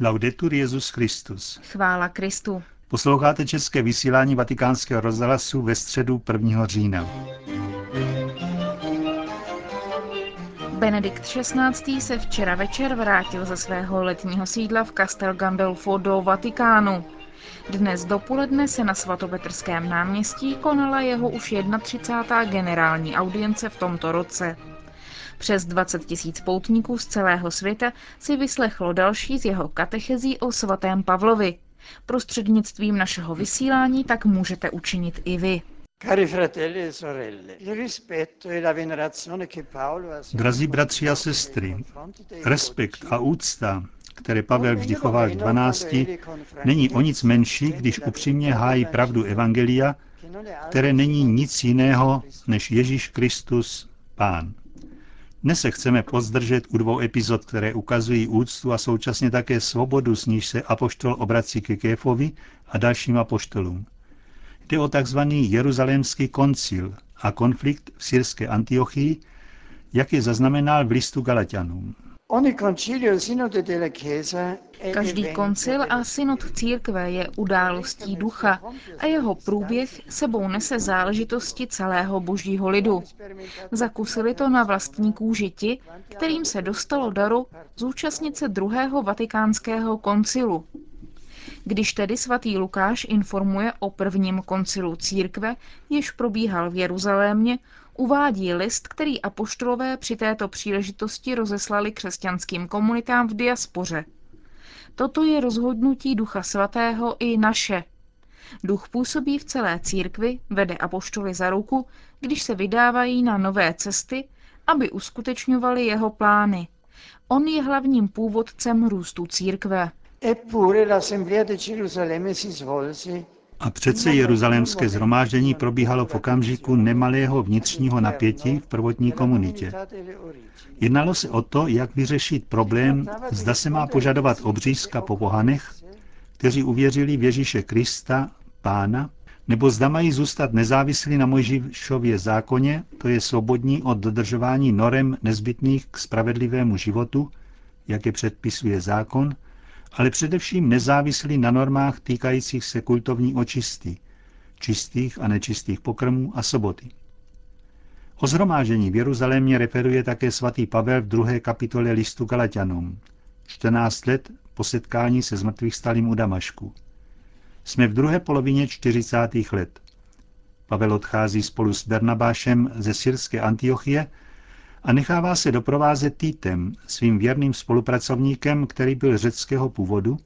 Laudetur Jezus Christus. Chvála Kristu. Posloucháte české vysílání Vatikánského rozhlasu ve středu 1. října. Benedikt XVI. se včera večer vrátil ze svého letního sídla v Castel Gandolfo do Vatikánu. Dnes dopoledne se na svatopetrském náměstí konala jeho už 31. generální audience v tomto roce. Přes 20 tisíc poutníků z celého světa si vyslechlo další z jeho katechezí o svatém Pavlovi. Prostřednictvím našeho vysílání tak můžete učinit i vy. E Drazí bratři a sestry, respekt a úcta, které Pavel vždy choval k dvanácti, není o nic menší, když upřímně hájí pravdu Evangelia, které není nic jiného než Ježíš Kristus, Pán. Dnes se chceme pozdržet u dvou epizod, které ukazují úctu a současně také svobodu, s níž se apoštol obrací ke Kéfovi a dalším apoštolům. Jde o tzv. Jeruzalémský koncil a konflikt v syrské Antiochii, jak je zaznamenal v listu Galatianům. Každý koncil a synod církve je událostí ducha a jeho průběh sebou nese záležitosti celého božího lidu. Zakusili to na vlastní kůži ti, kterým se dostalo daru zúčastnit se druhého vatikánského koncilu. Když tedy svatý Lukáš informuje o prvním koncilu církve, jež probíhal v Jeruzalémě, uvádí list, který apoštolové při této příležitosti rozeslali křesťanským komunitám v diaspoře. Toto je rozhodnutí Ducha Svatého i naše. Duch působí v celé církvi, vede apoštoly za ruku, když se vydávají na nové cesty, aby uskutečňovali jeho plány. On je hlavním původcem růstu církve. Eppure l'assemblea di Gerusalemme si svolse a přece jeruzalémské zhromáždění probíhalo v okamžiku nemalého vnitřního napětí v prvotní komunitě. Jednalo se o to, jak vyřešit problém, zda se má požadovat obřízka po bohanech, kteří uvěřili v Ježíše Krista, pána, nebo zda mají zůstat nezávislí na Mojžíšově zákoně, to je svobodní od dodržování norem nezbytných k spravedlivému životu, jak je předpisuje zákon, ale především nezávislí na normách týkajících se kultovní očisty, čistých a nečistých pokrmů a soboty. O zhromážení v Jeruzalémě referuje také svatý Pavel v druhé kapitole listu Galatianům, 14 let po setkání se zmrtvých stalým u Damašku. Jsme v druhé polovině 40. let. Pavel odchází spolu s Bernabášem ze syrské Antiochie a nechává se doprovázet Týtem, svým věrným spolupracovníkem, který byl řeckého původu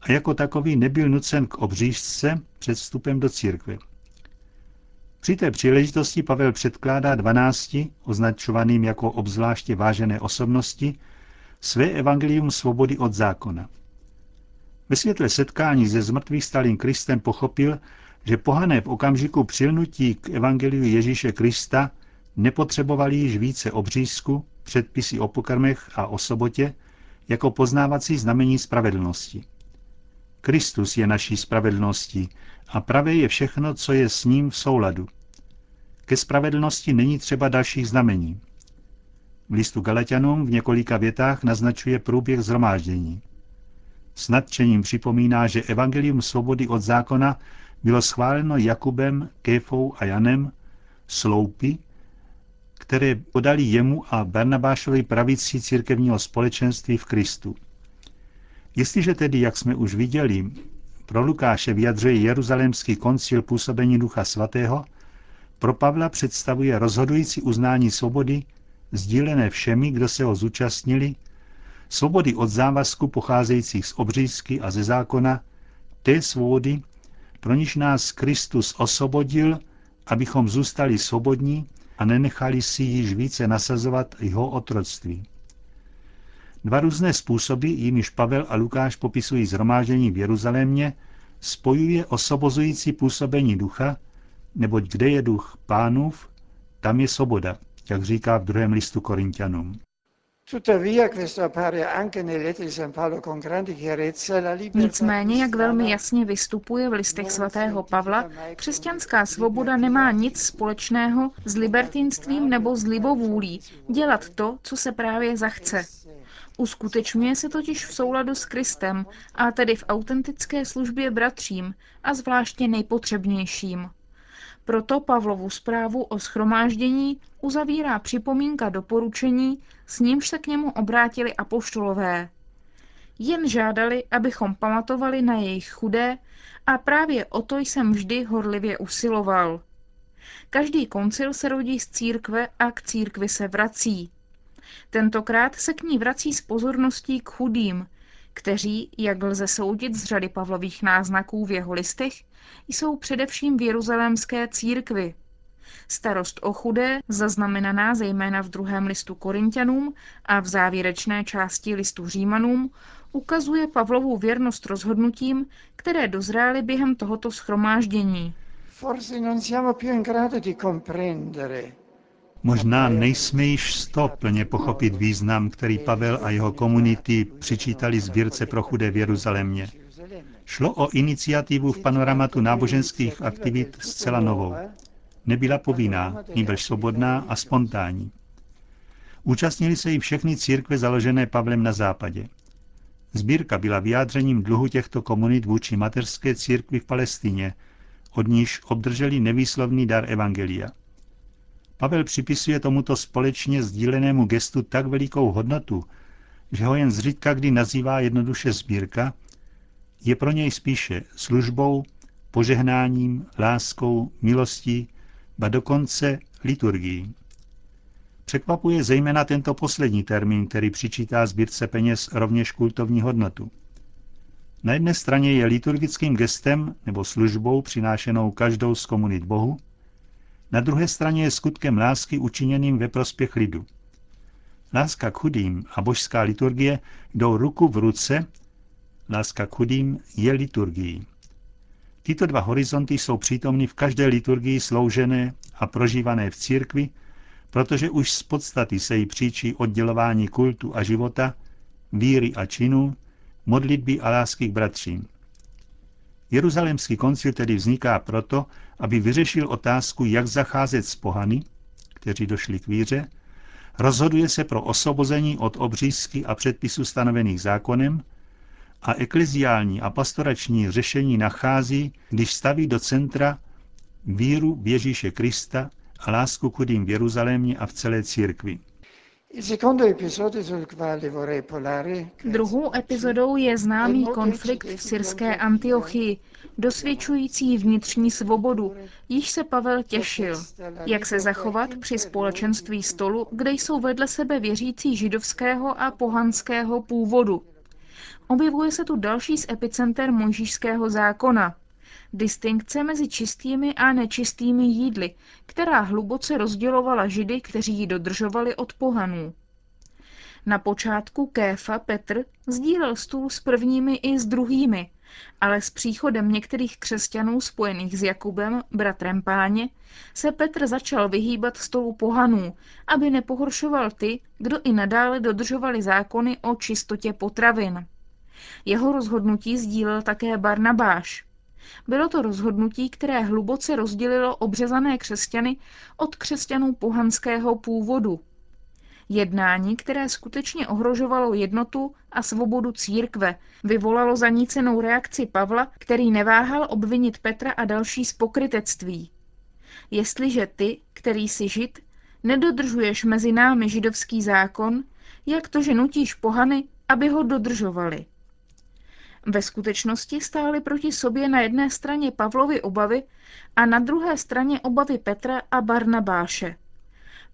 a jako takový nebyl nucen k obřížce před vstupem do církve. Při té příležitosti Pavel předkládá dvanácti, označovaným jako obzvláště vážené osobnosti, své evangelium svobody od zákona. Ve světle setkání se zmrtvých stalým Kristem pochopil, že pohané v okamžiku přilnutí k evangeliu Ježíše Krista nepotřebovali již více obřízku, předpisy o pokrmech a o sobotě, jako poznávací znamení spravedlnosti. Kristus je naší spravedlností a pravé je všechno, co je s ním v souladu. Ke spravedlnosti není třeba dalších znamení. V listu Galatianům v několika větách naznačuje průběh zhromáždění. S nadšením připomíná, že evangelium svobody od zákona bylo schváleno Jakubem, Kéfou a Janem, sloupy, které podali jemu a Barnabášovi pravici církevního společenství v Kristu. Jestliže tedy, jak jsme už viděli, pro Lukáše vyjadřuje jeruzalémský koncil působení Ducha Svatého, pro Pavla představuje rozhodující uznání svobody, sdílené všemi, kdo se ho zúčastnili, svobody od závazku pocházejících z obřízky a ze zákona, té svobody, pro níž nás Kristus osvobodil, abychom zůstali svobodní a nenechali si již více nasazovat jeho otroctví. Dva různé způsoby, jimiž Pavel a Lukáš popisují zhromáždění v Jeruzalémě, spojuje osobozující působení ducha, neboť kde je duch pánův, tam je svoboda, jak říká v druhém listu Korintianům. Nicméně, jak velmi jasně vystupuje v listech svatého Pavla, křesťanská svoboda nemá nic společného s libertinstvím nebo s libovůlí dělat to, co se právě zachce. Uskutečňuje se totiž v souladu s Kristem, a tedy v autentické službě bratřím a zvláště nejpotřebnějším. Proto Pavlovu zprávu o schromáždění uzavírá připomínka doporučení, s nímž se k němu obrátili apoštolové. Jen žádali, abychom pamatovali na jejich chudé a právě o to jsem vždy horlivě usiloval. Každý koncil se rodí z církve a k církvi se vrací. Tentokrát se k ní vrací s pozorností k chudým, kteří, jak lze soudit z řady Pavlových náznaků v jeho listech, jsou především v jeruzalémské církvi. Starost o chudé, zaznamenaná zejména v druhém listu Korintianům a v závěrečné části listu Římanům, ukazuje Pavlovu věrnost rozhodnutím, které dozrály během tohoto schromáždění. Možná nejsme již sto plně pochopit význam, který Pavel a jeho komunity přičítali sbírce pro chudé v Jeruzalémě. Šlo o iniciativu v panoramatu náboženských aktivit zcela novou. Nebyla povinná, nýbrž svobodná a spontánní. Účastnili se i všechny církve založené Pavlem na západě. Sbírka byla vyjádřením dluhu těchto komunit vůči mateřské církvi v Palestině, od níž obdrželi nevýslovný dar Evangelia. Pavel připisuje tomuto společně sdílenému gestu tak velikou hodnotu, že ho jen zřídka kdy nazývá jednoduše sbírka, je pro něj spíše službou, požehnáním, láskou, milostí, ba dokonce liturgií. Překvapuje zejména tento poslední termín, který přičítá sbírce peněz rovněž kultovní hodnotu. Na jedné straně je liturgickým gestem nebo službou přinášenou každou z komunit Bohu, na druhé straně je skutkem lásky učiněným ve prospěch lidu. Láska k chudým a božská liturgie jdou ruku v ruce, láska k chudým je liturgií. Tyto dva horizonty jsou přítomny v každé liturgii sloužené a prožívané v církvi, protože už z podstaty se jí příčí oddělování kultu a života, víry a činů, modlitby a lásky k bratřím. Jeruzalémský koncil tedy vzniká proto, aby vyřešil otázku, jak zacházet s pohany, kteří došli k víře, rozhoduje se pro osvobození od obřízky a předpisů stanovených zákonem a ekleziální a pastorační řešení nachází, když staví do centra víru v Ježíše Krista a lásku k chudým v Jeruzalémě a v celé církvi. Druhou epizodou je známý konflikt v syrské Antiochii, dosvědčující vnitřní svobodu, již se Pavel těšil, jak se zachovat při společenství stolu, kde jsou vedle sebe věřící židovského a pohanského původu. Objevuje se tu další z epicenter mojžíšského zákona, distinkce mezi čistými a nečistými jídly, která hluboce rozdělovala židy, kteří ji dodržovali od pohanů. Na počátku Kéfa Petr sdílel stůl s prvními i s druhými, ale s příchodem některých křesťanů spojených s Jakubem, bratrem páně, se Petr začal vyhýbat stolu pohanů, aby nepohoršoval ty, kdo i nadále dodržovali zákony o čistotě potravin. Jeho rozhodnutí sdílel také Barnabáš. Bylo to rozhodnutí, které hluboce rozdělilo obřezané křesťany od křesťanů pohanského původu. Jednání, které skutečně ohrožovalo jednotu a svobodu církve, vyvolalo zanícenou reakci Pavla, který neváhal obvinit Petra a další z pokrytectví. Jestliže ty, který si žid, nedodržuješ mezi námi židovský zákon, jak to, že nutíš pohany, aby ho dodržovali? Ve skutečnosti stály proti sobě na jedné straně Pavlovy obavy a na druhé straně obavy Petra a Barnabáše.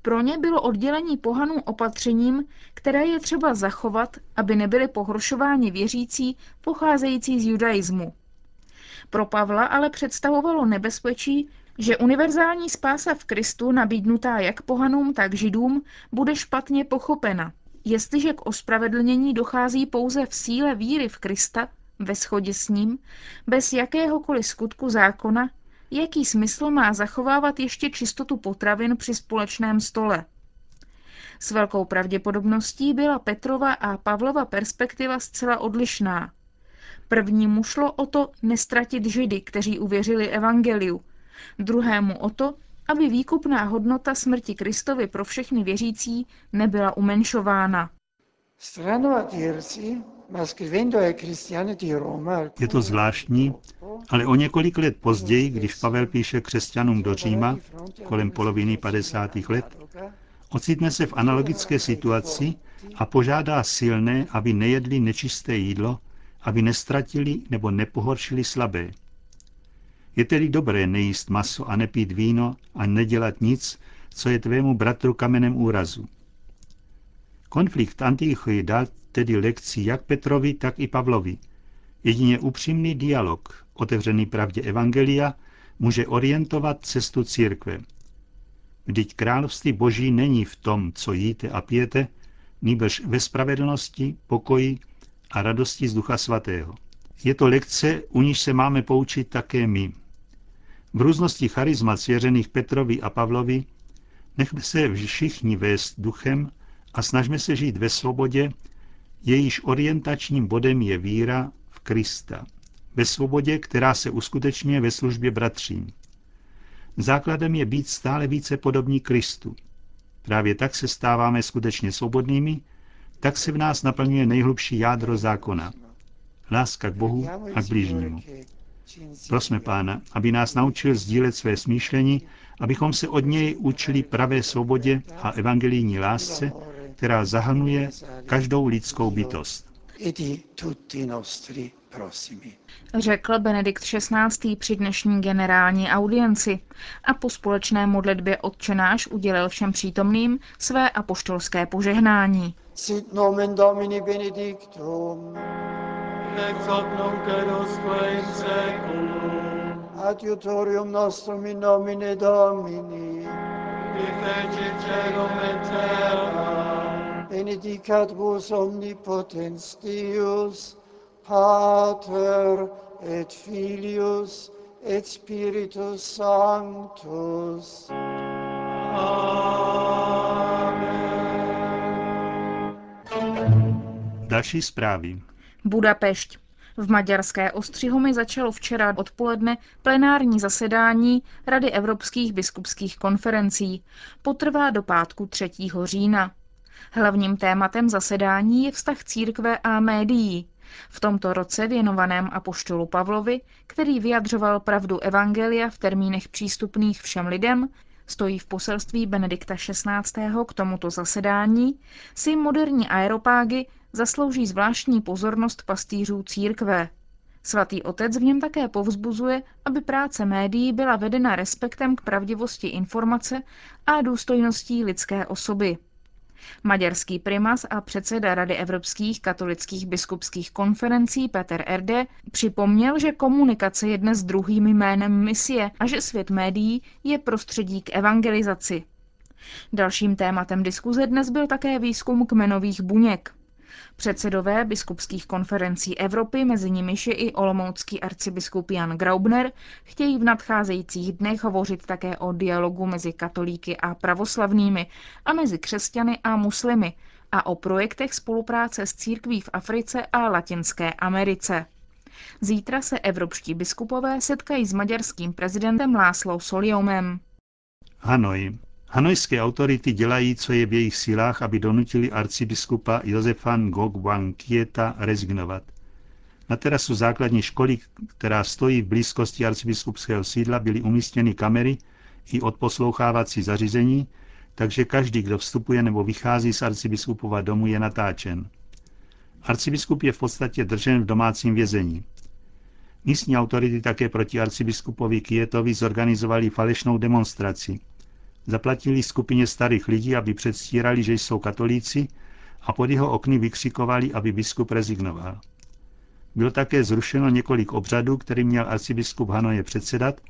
Pro ně bylo oddělení pohanů opatřením, které je třeba zachovat, aby nebyly pohoršováni věřící pocházející z judaismu. Pro Pavla ale představovalo nebezpečí, že univerzální spása v Kristu, nabídnutá jak pohanům, tak židům, bude špatně pochopena. Jestliže k ospravedlnění dochází pouze v síle víry v Krista, ve shodě s ním, bez jakéhokoliv skutku zákona, jaký smysl má zachovávat ještě čistotu potravin při společném stole. S velkou pravděpodobností byla Petrova a Pavlova perspektiva zcela odlišná. Prvnímu šlo o to nestratit židy, kteří uvěřili evangeliu, druhému o to, aby výkupná hodnota smrti Kristovi pro všechny věřící nebyla umenšována. Je to zvláštní, ale o několik let později, když Pavel píše křesťanům do Říma, kolem poloviny 50. let, ocitne se v analogické situaci a požádá silné, aby nejedli nečisté jídlo, aby nestratili nebo nepohoršili slabé. Je tedy dobré nejíst maso a nepít víno a nedělat nic, co je tvému bratru kamenem úrazu. Konflikt Antichoj dal tedy lekci jak Petrovi, tak i Pavlovi. Jedině upřímný dialog, otevřený pravdě Evangelia, může orientovat cestu církve. Vždyť království boží není v tom, co jíte a pijete, nýbrž ve spravedlnosti, pokoji a radosti z Ducha Svatého. Je to lekce, u níž se máme poučit také my. V různosti charizmat svěřených Petrovi a Pavlovi nechme se všichni vést duchem a snažme se žít ve svobodě, jejíž orientačním bodem je víra v Krista. Ve svobodě, která se uskutečňuje ve službě bratřím. Základem je být stále více podobní Kristu. Právě tak se stáváme skutečně svobodnými, tak se v nás naplňuje nejhlubší jádro zákona. Láska k Bohu a k blížnímu. Prosme Pána, aby nás naučil sdílet své smýšlení, abychom se od něj učili pravé svobodě a evangelijní lásce, která zahrnuje každou lidskou bytost. Řekl Benedikt XVI. při dnešní generální audienci a po společné modlitbě odčenáš udělil všem přítomným své apoštolské požehnání. Sit nomen Domini benedictum. Ex hoc nunc in seculum. Adiutorium nostrum in nomine Domini. Qui feci celum et terra. Benedicat vos omnipotens Deus, Pater et Filius et Spiritus Sanctus. Další zprávy. Budapešť. V maďarské Ostřihomi začalo včera odpoledne plenární zasedání Rady evropských biskupských konferencí. Potrvá do pátku 3. října. Hlavním tématem zasedání je vztah církve a médií. V tomto roce věnovaném apoštolu Pavlovi, který vyjadřoval pravdu Evangelia v termínech přístupných všem lidem, stojí v poselství Benedikta XVI. k tomuto zasedání, si moderní aeropágy zaslouží zvláštní pozornost pastýřů církve. Svatý otec v něm také povzbuzuje, aby práce médií byla vedena respektem k pravdivosti informace a důstojností lidské osoby. Maďarský primas a předseda Rady evropských katolických biskupských konferencí Peter Erde připomněl, že komunikace je dnes druhým jménem misie a že svět médií je prostředí k evangelizaci. Dalším tématem diskuze dnes byl také výzkum kmenových buněk. Předsedové biskupských konferencí Evropy, mezi nimiž je i olomoucký arcibiskup Jan Graubner, chtějí v nadcházejících dnech hovořit také o dialogu mezi katolíky a pravoslavnými a mezi křesťany a muslimy a o projektech spolupráce s církví v Africe a Latinské Americe. Zítra se evropští biskupové setkají s maďarským prezidentem Láslou Soliomem. Hanoj. Hanojské autority dělají, co je v jejich silách, aby donutili arcibiskupa Josefan Gog Wang Kieta rezignovat. Na terasu základní školy, která stojí v blízkosti arcibiskupského sídla, byly umístěny kamery i odposlouchávací zařízení, takže každý, kdo vstupuje nebo vychází z arcibiskupova domu, je natáčen. Arcibiskup je v podstatě držen v domácím vězení. Místní autority také proti arcibiskupovi Kietovi zorganizovali falešnou demonstraci, Zaplatili skupině starých lidí, aby předstírali, že jsou katolíci a pod jeho okny vykřikovali, aby biskup rezignoval. Bylo také zrušeno několik obřadů, který měl arcibiskup Hanoje předsedat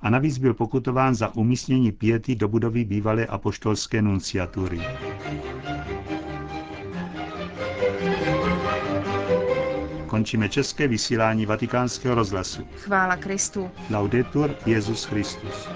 a navíc byl pokutován za umístění piety do budovy bývalé apoštolské nunciatury. Končíme české vysílání vatikánského rozhlasu. Chvála Kristu. Laudetur Jezus Christus.